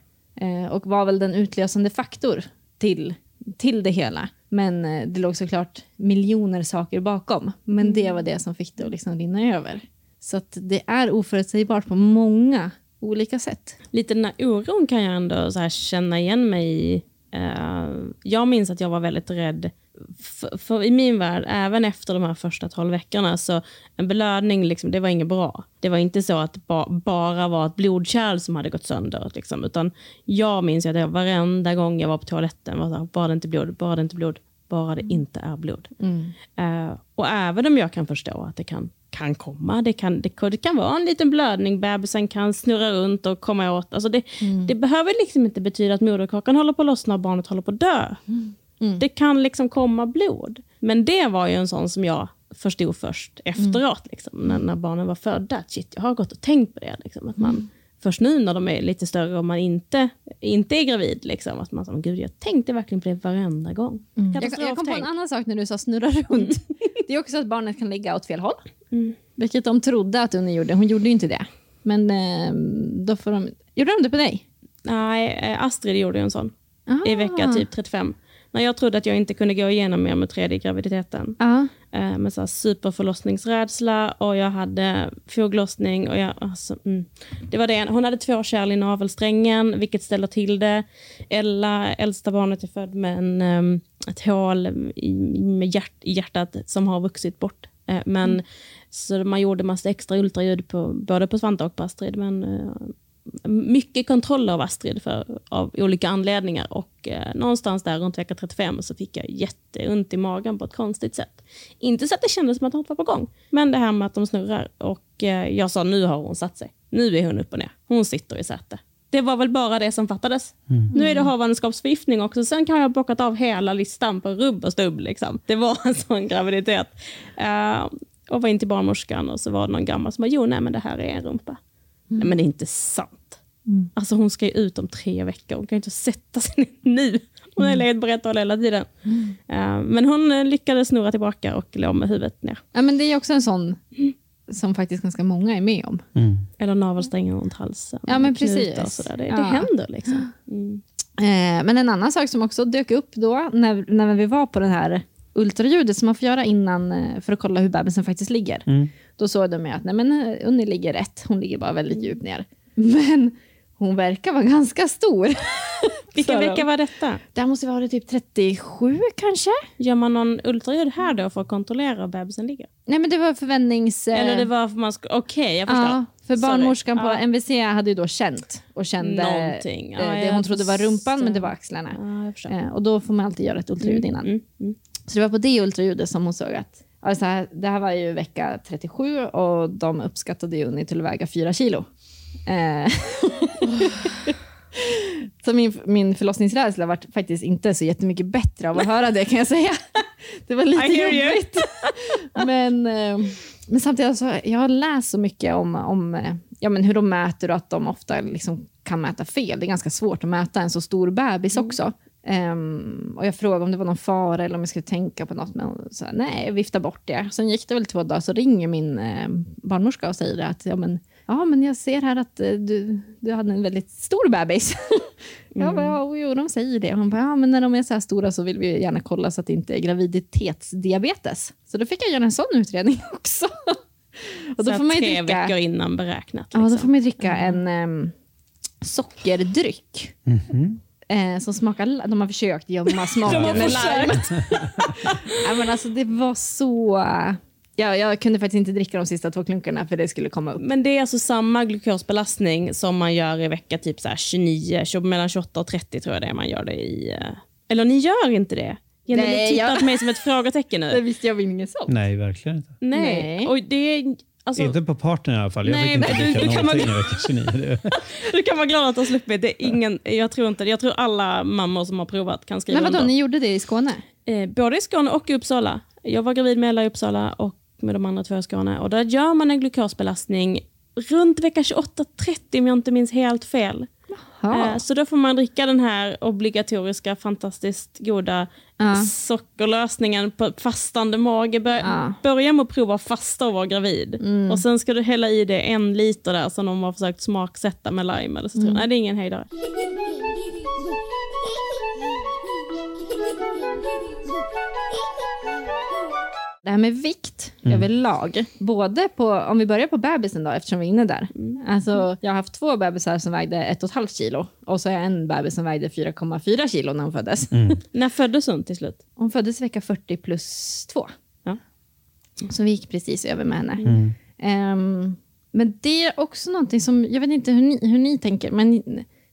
och var väl den utlösande faktor till, till det hela. Men eh, det låg såklart miljoner saker bakom. Men det var det som fick det att liksom rinna över. Så det är oförutsägbart på många olika sätt. Lite den här oron kan jag ändå känna igen mig i. Eh, jag minns att jag var väldigt rädd för, för i min värld, även efter de här första 12 veckorna, så en blödning, liksom, det var inget bra. Det var inte så att det ba, bara var ett blodkärl som hade gått sönder. Liksom, utan jag minns att jag varenda gång jag var på toaletten var så här, bara det inte blod, bara det inte blod, bara det inte är blod. Eh, och även om jag kan förstå att det kan, kan komma, det kan, det, det kan vara en liten blödning, bebisen kan snurra runt och komma åt. Alltså det, det behöver liksom inte betyda att moderkakan håller på att lossna och barnet håller på att dö. Det kan liksom komma blod. Men det var ju en sån som jag förstod först efteråt, liksom, när, när barnen var födda. Shit, jag har gått och tänkt på det. Liksom, att man, Först nu när de är lite större och man inte, inte är gravid, liksom, att man säger, gud jag tänkte verkligen på det varenda gång. Jag, jag kom på en annan sak när du sa snurra runt. Det är också att barnet kan ligga åt fel håll. Mm. Vilket de trodde att Unni gjorde. Hon gjorde ju inte det. Men eh, då får de... Gjorde de det på dig? Nej, eh, Astrid gjorde ju en sån Ah. i vecka typ 35. När jag trodde att jag inte kunde gå igenom mer med tredje graviditeten. Ja. Eh, med så här superförlossningsrädsla och jag hade foglossning. Och jag, alltså, mm. det var det. Hon hade två kärl i navelsträngen, vilket ställer till det. Ella, äldsta barnet, är född med en, ehm, ett hål i, med hjärt, i hjärtat som har vuxit bort. Eh, men, Så man gjorde massa extra ultraljud på, både på Svante och på Astrid. Men, eh, mycket kontroller av Astrid för, av olika anledningar. Och eh, någonstans där runt vecka 35 så fick jag jätteont i magen på ett konstigt sätt. Inte så att det kändes som att något var på gång, men det här med att de snurrar. Och eh, jag sa, nu har hon satt sig. Nu är hon upp och ner. Hon sitter i säte. Det var väl bara det som fattades. Nu är det havandeskapsförgiftning också. Sen kan jag ha bockat av hela listan på rubb och stubb. Liksom. Det var en sån graviditet. Eh, och var in till barnmorskan och så var det någon gammal som bara, jo nej men det här är en rumpa. Nej, men det är inte sant. Alltså hon ska ju ut om tre veckor. Hon kan ju inte sätta sig ner nu. Hon har legat på rätt håll hela tiden. Eh, men hon eh, lyckades snurra tillbaka och låg med huvudet ner. ja, men det är också en sån som faktiskt ganska många är med om. Eller navelsträngen runt halsen. Ja, men precis. Och sådär. Det, det Ja. händer liksom. Mm. Eh, men en annan sak som också dök upp då, när, när vi var på den här ultraljudet som man får göra innan eh, för att kolla hur bebisen faktiskt ligger. Då såg de att nej, men, eh, Unni ligger rätt, hon ligger bara väldigt djupt ner. Men hon verkar vara ganska stor. Vilken vecka var detta? Det här måste vara typ 37 kanske? Gör man någon ultraljud här då för att kontrollera hur bebisen ligger? Nej men det var förväntnings... eh, Eller det var för man. Okej, jag förstår. Ja, för Sorry. barnmorskan på Ja. MVC hade ju då känt och kände Någonting. Ja, eh, det jag hon trodde var rumpan men det var axlarna. Ja, och då får man alltid göra ett ultraljud innan. Mm, mm. Så det var på det ultraljudet som hon såg att alltså, det här var ju vecka 37 och de uppskattade ju Unni till att väga 4 kilo. Eh, så min, min förlossningsrädsla var faktiskt inte så jättemycket bättre av att höra det kan jag säga. Det var lite jobbigt. Men, eh, men samtidigt, alltså, jag har läst så mycket om, om eh, ja, men hur de mäter och att de ofta liksom kan mäta fel. Det är ganska svårt att mäta en så stor bebis också. Ehm, och jag frågade om det var någon fara eller om jag skulle tänka på något, men hon sa nej, jag viftade bort det. Sen gick det väl två dagar, så ringer min eh, barnmorska och säger att ja, men, ja, men jag ser här att eh, du, du hade en väldigt stor bebis. Jag bara, ja, jo, de säger det. Hon bara, ja, men när de är så här stora så vill vi gärna kolla så att det inte är graviditetsdiabetes. Så då fick jag göra en sån utredning också. Och då Så får man ju tre dricka, veckor innan beräknat. ja, då liksom. får man ju dricka en em, sockerdryck. Eh, som smakar, de har försökt gömma smaken med lime. ja, men alltså, det var så... Ja, jag kunde faktiskt inte dricka de sista två klunkarna för det skulle komma upp. Men det är alltså samma glukosbelastning som man gör i vecka typ så här 29, tjo- mellan 28 och 30 tror jag det är man gör det i. eh. Eller ni gör inte det? Jenny Nej, tittar jag- på mig som ett frågetecken Det nu. visste jag väl inget om. Nej, verkligen inte. Nej. Nej. Och det är, alltså, inte på partnern i alla fall. Jag Nej, fick inte du- dricka du kan någonting vara- i vecka 29. Det- du kan vara glad att har sluppit. Det är ingen, jag, tror inte, jag tror alla mammor som har provat kan skriva Men vadå, under. ni gjorde det i Skåne? Eh, både i Skåne och i Uppsala. Jag var gravid med Ella i Uppsala och med de andra två i Skåne. Och där gör man en glukosbelastning runt vecka 28-30 om jag inte minns helt fel. Ja. Eh, så då får man dricka den här obligatoriska, fantastiskt goda Ja. sockerlösningen på fastande mage. Bör, Ja. Mm. Börja med att prova fasta och vara gravid. Och sen ska du hälla i det en liter där som de har försökt smaksätta med lime eller citron. Mm. Nej, det är ingen höjdare. Det här med vikt överlag, både på, om vi börjar på bebisen då, eftersom vi är inne där. Alltså, jag har haft två bebisar som vägde 1,5 kilo och så har jag en bebis som vägde 4,4 kilo när hon föddes. När föddes hon till slut? Hon föddes vecka 40 plus 2. Ja. Så vi gick precis över med henne. Ehm, men det är också någonting som, jag vet inte hur ni, hur ni tänker, men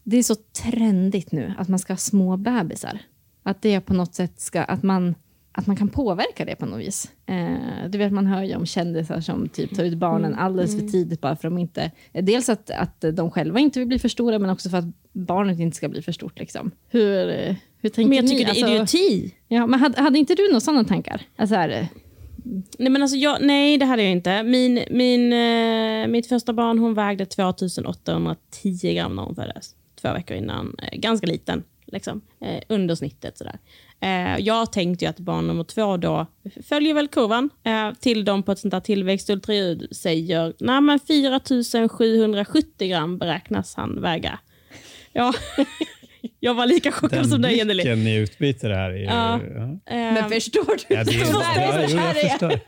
det är så trendigt nu att man ska ha små bebisar. Att det på något sätt ska, att man, att man kan påverka det på något vis. Eh, du vet, man hör ju om kändisar som typ tar ut barnen alldeles för tidigt bara för att de inte... Dels att, att de själva inte vill bli för stora, men också för att barnet inte ska bli för stort. Liksom. Hur, eh, hur tänker Men jag ni? tycker det är Alltså- idioti. Ja, men hade, hade inte du några sådana tankar? Alltså här, eh, Nej, men alltså jag, nej, det hade jag inte. Min, min, eh, mitt första barn hon vägde 2810 gram när hon föddes. Två veckor innan. Eh, ganska liten. Liksom. Eh, under snittet. Sådär. Eh, jag tänkte ju att barn nummer två då följer väl kurvan eh, till de på ett sånt där tillväxtultraljud säger nej men 4770 gram beräknas han väga. Ja, jag var lika chockad Den som dig Jenny. blicken ni utbyter här är. Ja. Ja. Eh, men förstår du? Ja, det är, ja, jo, här jag förstår.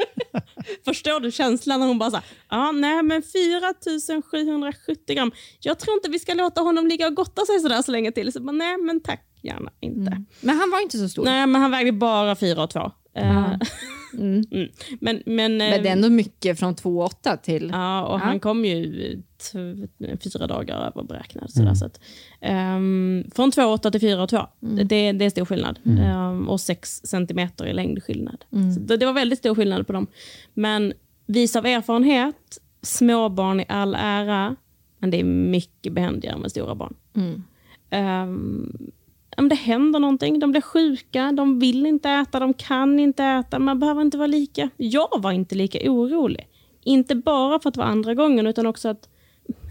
Förstår du känslan när hon bara sa, ja nej men 4770 gram. Jag tror inte vi ska låta honom ligga och gotta sig sådär så länge till. Så bara, nej men tack, gärna inte. Men han var inte så stor. Nej men han vägde bara 4 och 2. Ja. Mm. Men, men, Men det är ändå mycket från 2,8 till... Ja, och Ja. han kom ju fyra dagar över beräknad. Sådär, så att, ehm, från 2,8 till 4,2. Det, det är stor skillnad. Ehm, och 6 centimeter i längdskillnad. Så det, det var väldigt stor skillnad på dem. Men vis av erfarenhet, småbarn i all ära, men det är mycket behändigare med stora barn. Ehm, men det händer någonting, de blir sjuka, de vill inte äta, de kan inte äta. Man behöver inte vara lika... Jag var inte lika orolig. Inte bara för att det var andra gången, utan också att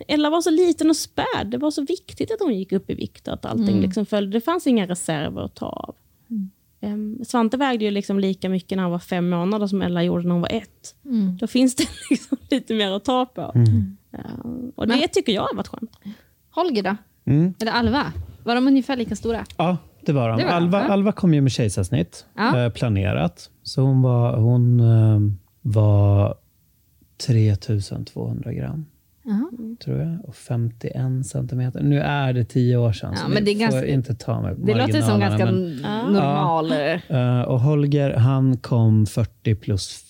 Ella var så liten och späd. Det var så viktigt att hon gick upp i vikt och att allting liksom följde. Det fanns inga reserver att ta av. Ehm, Svante vägde ju liksom lika mycket när han var fem månader som Ella gjorde när hon var ett. Då finns det liksom lite mer att ta på. Ehm, och det tycker jag har varit skönt. Holger då? Mm. Eller Alva? Var de ungefär lika stora? Ja, det var de. Det var de, Alva, ja. Alva kom ju med kejsarsnitt, Ja. eh, planerat. Så hon var, hon, eh, var 3200 gram, Jaha. tror jag. Och 51 centimeter. Nu är det tio år sedan, Ja, så men det är får ganska- inte ta mig på Det låter som marginalerna, ganska men- normal... eh, Eh, och Holger, han kom 40 plus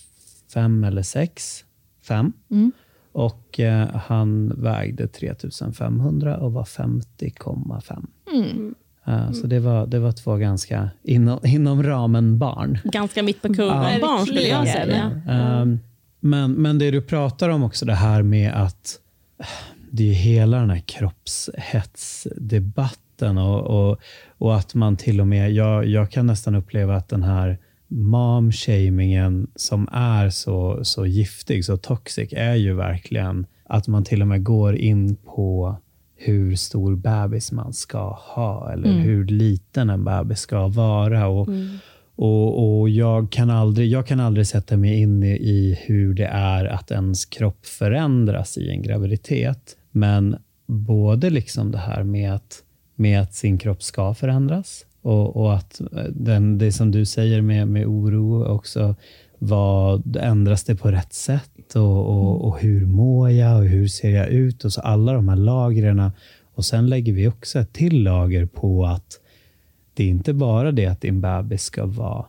5 eller 6. 5. Mm. Och eh, han vägde 3500 och var 50,5. Mm. Eh, Så det var, det var två ganska inom, inom ramen barn. Ganska mitt på kurvan Ja. barn skulle jag säga. Ehm, men, men det du pratar om också, det här med att det är hela den här kroppshetsdebatten och, och, och att man till och med, jag, jag kan nästan uppleva att den här mom-shamingen som är så, så giftig, så toxic, är ju verkligen att man till och med går in på hur stor bebis man ska ha eller hur liten en bebis ska vara. Och, och, och jag, kan aldrig, jag kan aldrig sätta mig in i, i hur det är att ens kropp förändras i en graviditet. Men både liksom det här med att, med att sin kropp ska förändras och, och att den, det som du säger med, med oro också, vad, ändras det på rätt sätt och, och, och hur mår jag och hur ser jag ut? Och så alla de här lagren. Och sen lägger vi också ett till lager på att det är inte bara det att din bebis ska vara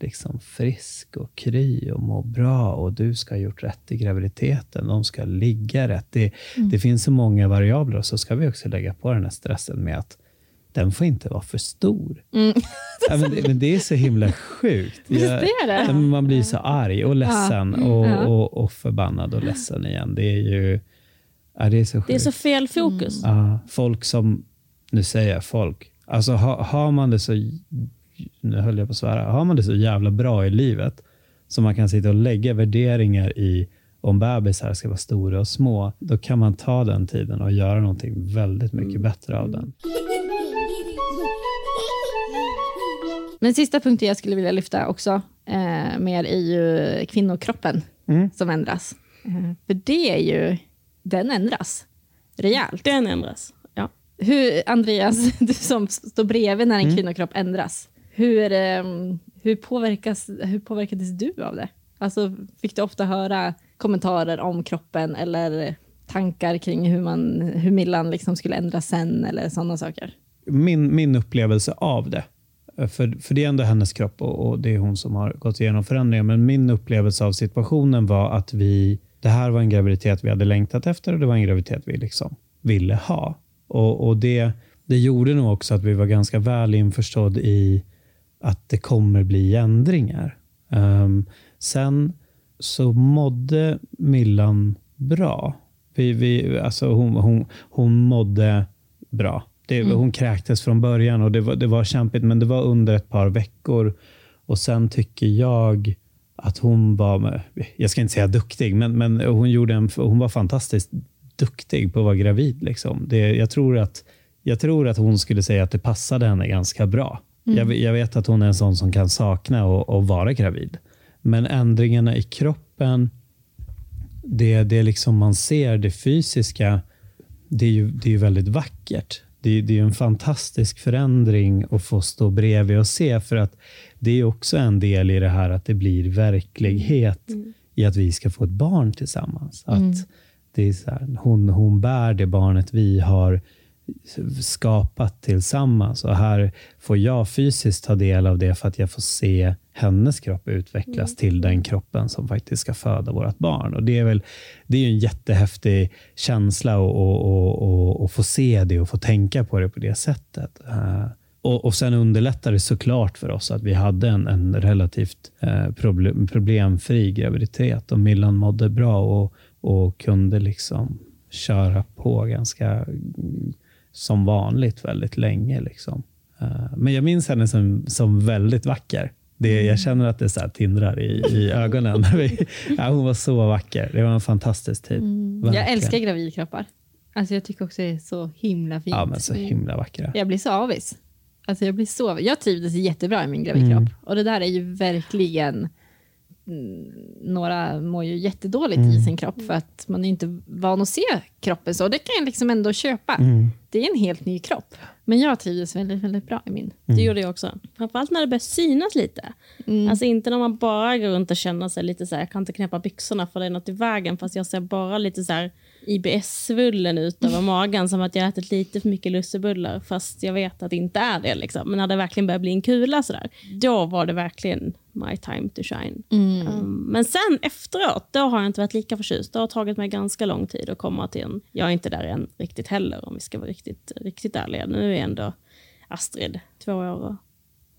liksom frisk och kry och må bra och du ska ha gjort rätt i graviditeten. De ska ligga rätt. Det, det finns så många variabler och så ska vi också lägga på den här stressen med att den får inte vara för stor. Ja, men, det, men det är så himla sjukt. Visst Jag- är det? Ja, Man blir så arg och ledsen och, Ja. och, och förbannad och ledsen igen. Det är ju det är så sjukt. Det är så fel fokus. Ja, folk som, nu säger jag folk, alltså ha, har man det så, nu höll jag på att svära, har man det så jävla bra i livet så man kan sitta och lägga värderingar i om bebisar ska vara stora och små, då kan man ta den tiden och göra någonting väldigt mycket bättre av den. Men sista punkten jag skulle vilja lyfta också eh, mer är ju kvinnokroppen Mm. som ändras. Eh, för det är ju, den ändras rejält. Den ändras. Ja. Hur, Andreas, du som står bredvid när en Mm. kvinnokropp ändras, hur, eh, hur, påverkas, hur påverkades du av det? Alltså, fick du ofta höra kommentarer om kroppen eller tankar kring hur, man, hur Millan liksom skulle ändras sen eller sådana saker? Min, min upplevelse av det, för, för det är ändå hennes kropp och, och det är hon som har gått igenom förändringar, men min upplevelse av situationen var att vi, det här var en graviditet vi hade längtat efter och det var en graviditet vi liksom ville ha. Och, och det, det gjorde nog också att vi var ganska väl införstådd i att det kommer bli ändringar. Um, sen så mådde Millan bra. Vi, vi, alltså hon, hon, hon mådde bra. Det, mm. Hon kräktes från början och det var, det var kämpigt, men det var under ett par veckor. Och Sen tycker jag att hon var, jag ska inte säga duktig, men, men hon, gjorde en, hon var fantastiskt duktig på att vara gravid. Liksom. Det, jag, tror att, jag tror att hon skulle säga att det passade henne ganska bra. Mm. Jag, jag, vet att hon är en sån som kan sakna att vara gravid. Men ändringarna i kroppen, det, det liksom man ser, det fysiska, det är ju, det är väldigt vackert. Det, det är en fantastisk förändring att få stå bredvid och se, för att det är också en del i det här att det blir verklighet mm. i att vi ska få ett barn tillsammans. Att mm. det är så här, hon, hon bär det barnet vi har skapat tillsammans. Och här får jag fysiskt ta del av det för att jag får se hennes kropp utvecklas mm. till den kroppen som faktiskt ska föda vårt barn. Och Det är väl det är en jättehäftig känsla att få se det och få tänka på det på det sättet. Uh, och, och Sen underlättar det såklart för oss att vi hade en, en relativt uh, problem, problemfri graviditet och Millan mådde bra och, och kunde liksom köra på ganska som vanligt väldigt länge. Liksom. Uh, men jag minns henne som, som väldigt vacker. Det, jag känner att det så tindrar i, i ögonen. ja, hon var så vacker. Det var en fantastisk tid. Mm. Jag älskar gravidkroppar. Alltså jag tycker också det är så himla fint. Ja, men så himla vackra. Jag blir så avis. Alltså jag, blir så, jag trivdes jättebra i min gravidkropp. Mm. Och det där är ju verkligen Mm, några mår ju jättedåligt mm. i sin kropp för att man är inte van att se kroppen så. Det kan jag liksom ändå köpa. Mm. Det är en helt ny kropp. Men jag trivdes väldigt, väldigt bra i min. Det gjorde jag också. Framförallt när det började synas lite. Mm. Alltså inte när man bara går runt och känner sig lite så här, jag kan inte knäppa byxorna för det är något i vägen. Fast jag ser bara lite så här IBS-svullen ut över magen som att jag ätit lite för mycket lussebullar fast jag vet att det inte är det. Liksom. Men när det verkligen börjar bli en kula sådär, då var det verkligen my time to shine. Mm. Um, men sen efteråt, då har jag inte varit lika förtjust. Det har tagit mig ganska lång tid att komma till en... Jag är inte där än riktigt heller om vi ska vara riktigt, riktigt ärliga. Nu är ändå Astrid två år och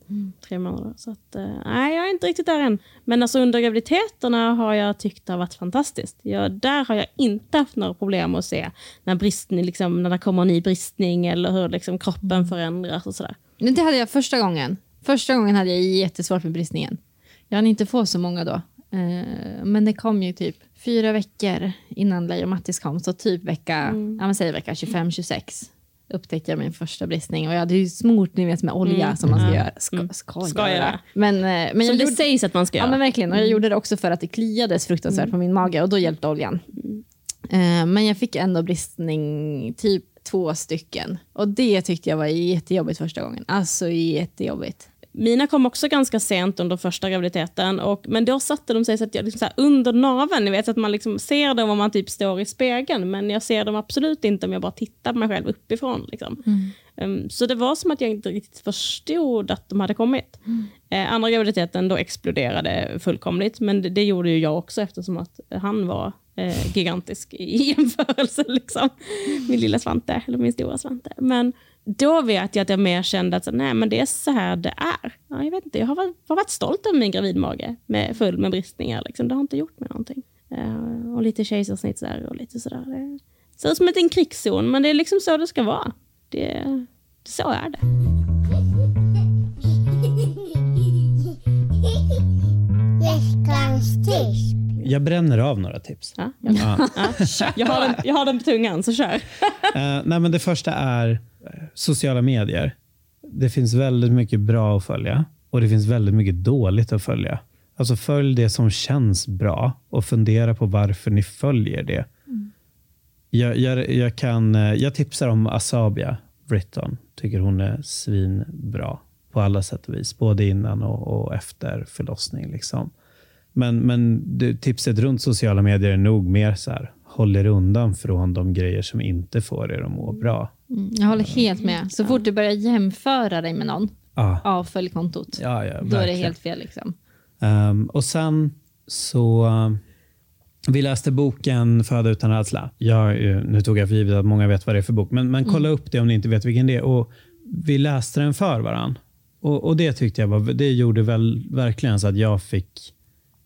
Mm. Tre månader. Så att, eh, nej, jag är inte riktigt där än. Men alltså under graviditeterna har jag tyckt det har varit fantastiskt. Jag, där har jag inte haft några problem att se när, bristning, liksom, när det kommer en ny bristning eller hur liksom, kroppen förändras och sådär. Men det hade jag första gången. Första gången hade jag jättesvårt med bristningen. Jag hann inte få så många då. Eh, men det kom ju typ fyra veckor innan Lejo Mattis kom, så typ vecka, mm. ja, säger vecka 25-26 upptäckte jag min första bristning. Och jag hade ju smort ni vet, med olja mm. som man ska mm. göra. Ska, mm. ska, ska göra. Men, eh, men som jag det gjorde, sägs att man ska göra. Ja, men verkligen. Och jag mm. gjorde det också för att det kliades fruktansvärt mm. på min mage och då hjälpte oljan. Uh, men jag fick ändå bristning, typ två stycken. Och det tyckte jag var jättejobbigt första gången. Alltså jättejobbigt. Mina kom också ganska sent under första graviditeten. Och, men då satte de sig så att jag liksom så under naveln. Ni vet att man liksom ser dem om man typ står i spegeln. Men jag ser dem absolut inte om jag bara tittar på mig själv uppifrån. Liksom. Mm. Um, så det var som att jag inte riktigt förstod att de hade kommit. Mm. Eh, andra graviditeten då exploderade fullkomligt. Men det, det, gjorde ju jag också eftersom att han var eh, gigantisk i jämförelse. Liksom. Min lilla Svante, eller min stora Svante. Men då vet jag att jag mer kände att nej, men det är så här det är. Ja, jag, vet inte, jag har varit, har varit stolt över min gravidmage med, full med bristningar. Liksom. Det har inte gjort mig någonting. Uh, och lite kejsarsnitt där och lite sådär. Det ser ut som en krigszon, men det är liksom så det ska vara. Det, så är det. Veckans tips. Jag bränner av några tips. Ja, ja. ja. Jag, har den, jag har den på tungan, så kör. uh, nej, men det första är sociala medier. Det finns väldigt mycket bra att följa och det finns väldigt mycket dåligt att följa. Alltså följ det som känns bra och fundera på varför ni följer det. Mm. Jag, jag, jag, kan, eh, jag tipsar om Asabia Britton. Tycker hon är svinbra på alla sätt och vis. Både innan och, och efter förlossning. Liksom. Men, men det, tipset runt sociala medier är nog mer så här, håll er undan från de grejer som inte får er att må bra. Mm, jag håller helt med. Så fort du börjar jämföra dig med någon, Ah. avfölj kontot. Ja, ja, Då är det helt fel. Liksom. Ehm, och sen så... eh, vi läste boken Föda utan rädsla. Jag, eh, nu tog jag för givet att många vet vad det är för bok, men, men kolla upp det om ni inte vet vilken det är. Och vi läste den för varann. Och, och det tyckte jag var, det gjorde väl verkligen så att jag fick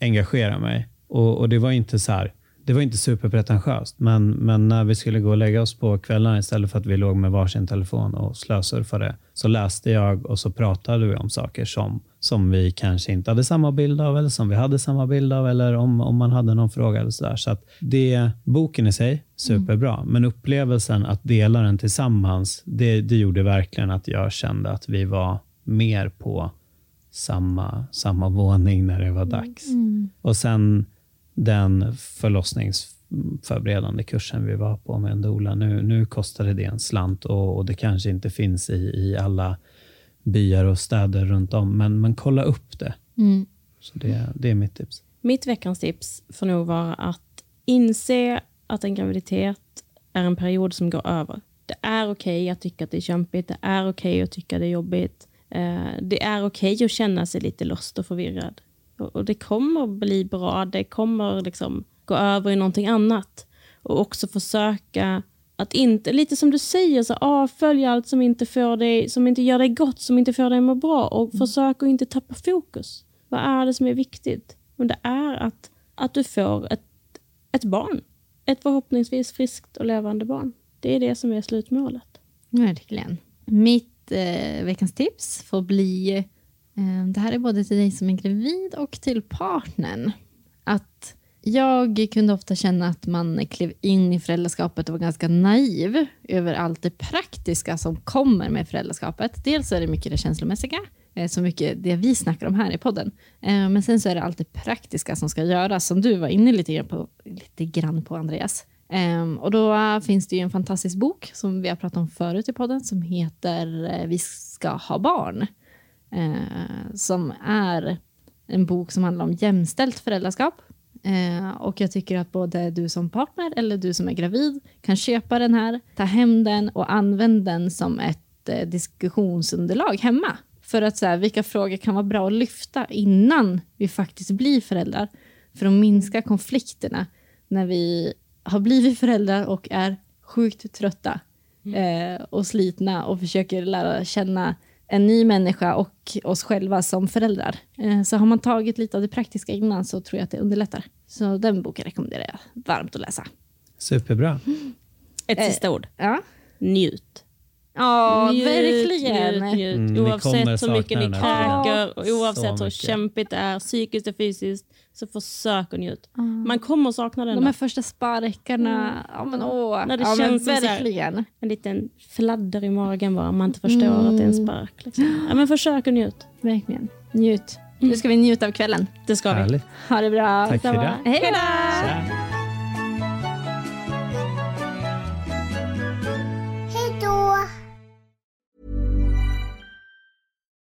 engagera mig. Och, och det var inte så här, det var inte superpretentiöst, men, men när vi skulle gå och lägga oss på kvällarna istället för att vi låg med varsin telefon och slösurfade, så läste jag och så pratade vi om saker som, som vi kanske inte hade samma bild av eller som vi hade samma bild av eller om, om man hade någon fråga eller sådär. Så att det, boken i sig, superbra, men upplevelsen att dela den tillsammans, det, det gjorde verkligen att jag kände att vi var mer på samma, samma våning när det var dags. Och sen den förlossningsförberedande kursen vi var på med en doula, nu, nu kostade det en slant och, och det kanske inte finns i, i alla byar och städer runt om, men, men kolla upp det. Mm. Så det, det är mitt tips. Mitt veckans tips får nog vara att inse att en graviditet är en period som går över. Det är okej att tycka att det är kämpigt. Det är okej att tycka det är jobbigt. Eh, det är okej att känna sig lite lost och förvirrad. Och, det kommer bli bra. Det kommer liksom gå över i någonting annat. Och också försöka att inte, lite som du säger, så avfölja allt som inte, får dig, som inte gör dig gott, som inte får dig att må bra. Och försök att inte tappa fokus. Vad är det som är viktigt? Och det är att, att du får ett, ett barn. Ett förhoppningsvis friskt och levande barn. Det är det som är slutmålet. Verkligen. Mitt eh, veckans tips får bli, eh, det här är både till dig som är gravid och till partnern. Att jag kunde ofta känna att man klev in i föräldraskapet och var ganska naiv över allt det praktiska som kommer med föräldraskapet. Dels är det mycket det känslomässiga, eh, så mycket det vi snackar om här i podden. Eh, men sen så är det allt det praktiska som ska göras, som du var inne lite grann på, lite grann på Andreas. Um, och då äh, finns det ju en fantastisk bok som vi har pratat om förut i podden som heter äh, Vi ska ha barn. Uh, som är en bok som handlar om jämställt föräldraskap. Uh, och jag tycker att både du som partner eller du som är gravid kan köpa den här, ta hem den och använda den som ett uh, diskussionsunderlag hemma. För att så här, vilka frågor kan vara bra att lyfta innan vi faktiskt blir föräldrar. För att minska konflikterna när vi har blivit föräldrar och är sjukt trötta eh, och slitna och försöker lära känna en ny människa och oss själva som föräldrar. Eh, så har man tagit lite av det praktiska innan så tror jag att det underlättar. Så den boken rekommenderar jag varmt att läsa. Superbra. Ett Eh, sista ord. Ja, Njut. Ja njut, verkligen. Njut, njut. Mm, oavsett hur mycket ni kräker, och Så oavsett hur kämpigt det är, psykiskt och fysiskt, så försök att njut. Man kommer sakna den De här första sparkarna, ja men åh. När det ja, känns men så här- verkligen. En liten fladder i magen bara, om man inte förstår att det är en spark. Liksom. Ja, men försök att njut. Verkligen. Njut. Nu ska vi njuta av kvällen. Det ska vi. Härligt. Ha det bra. Tack för idag. Hej då!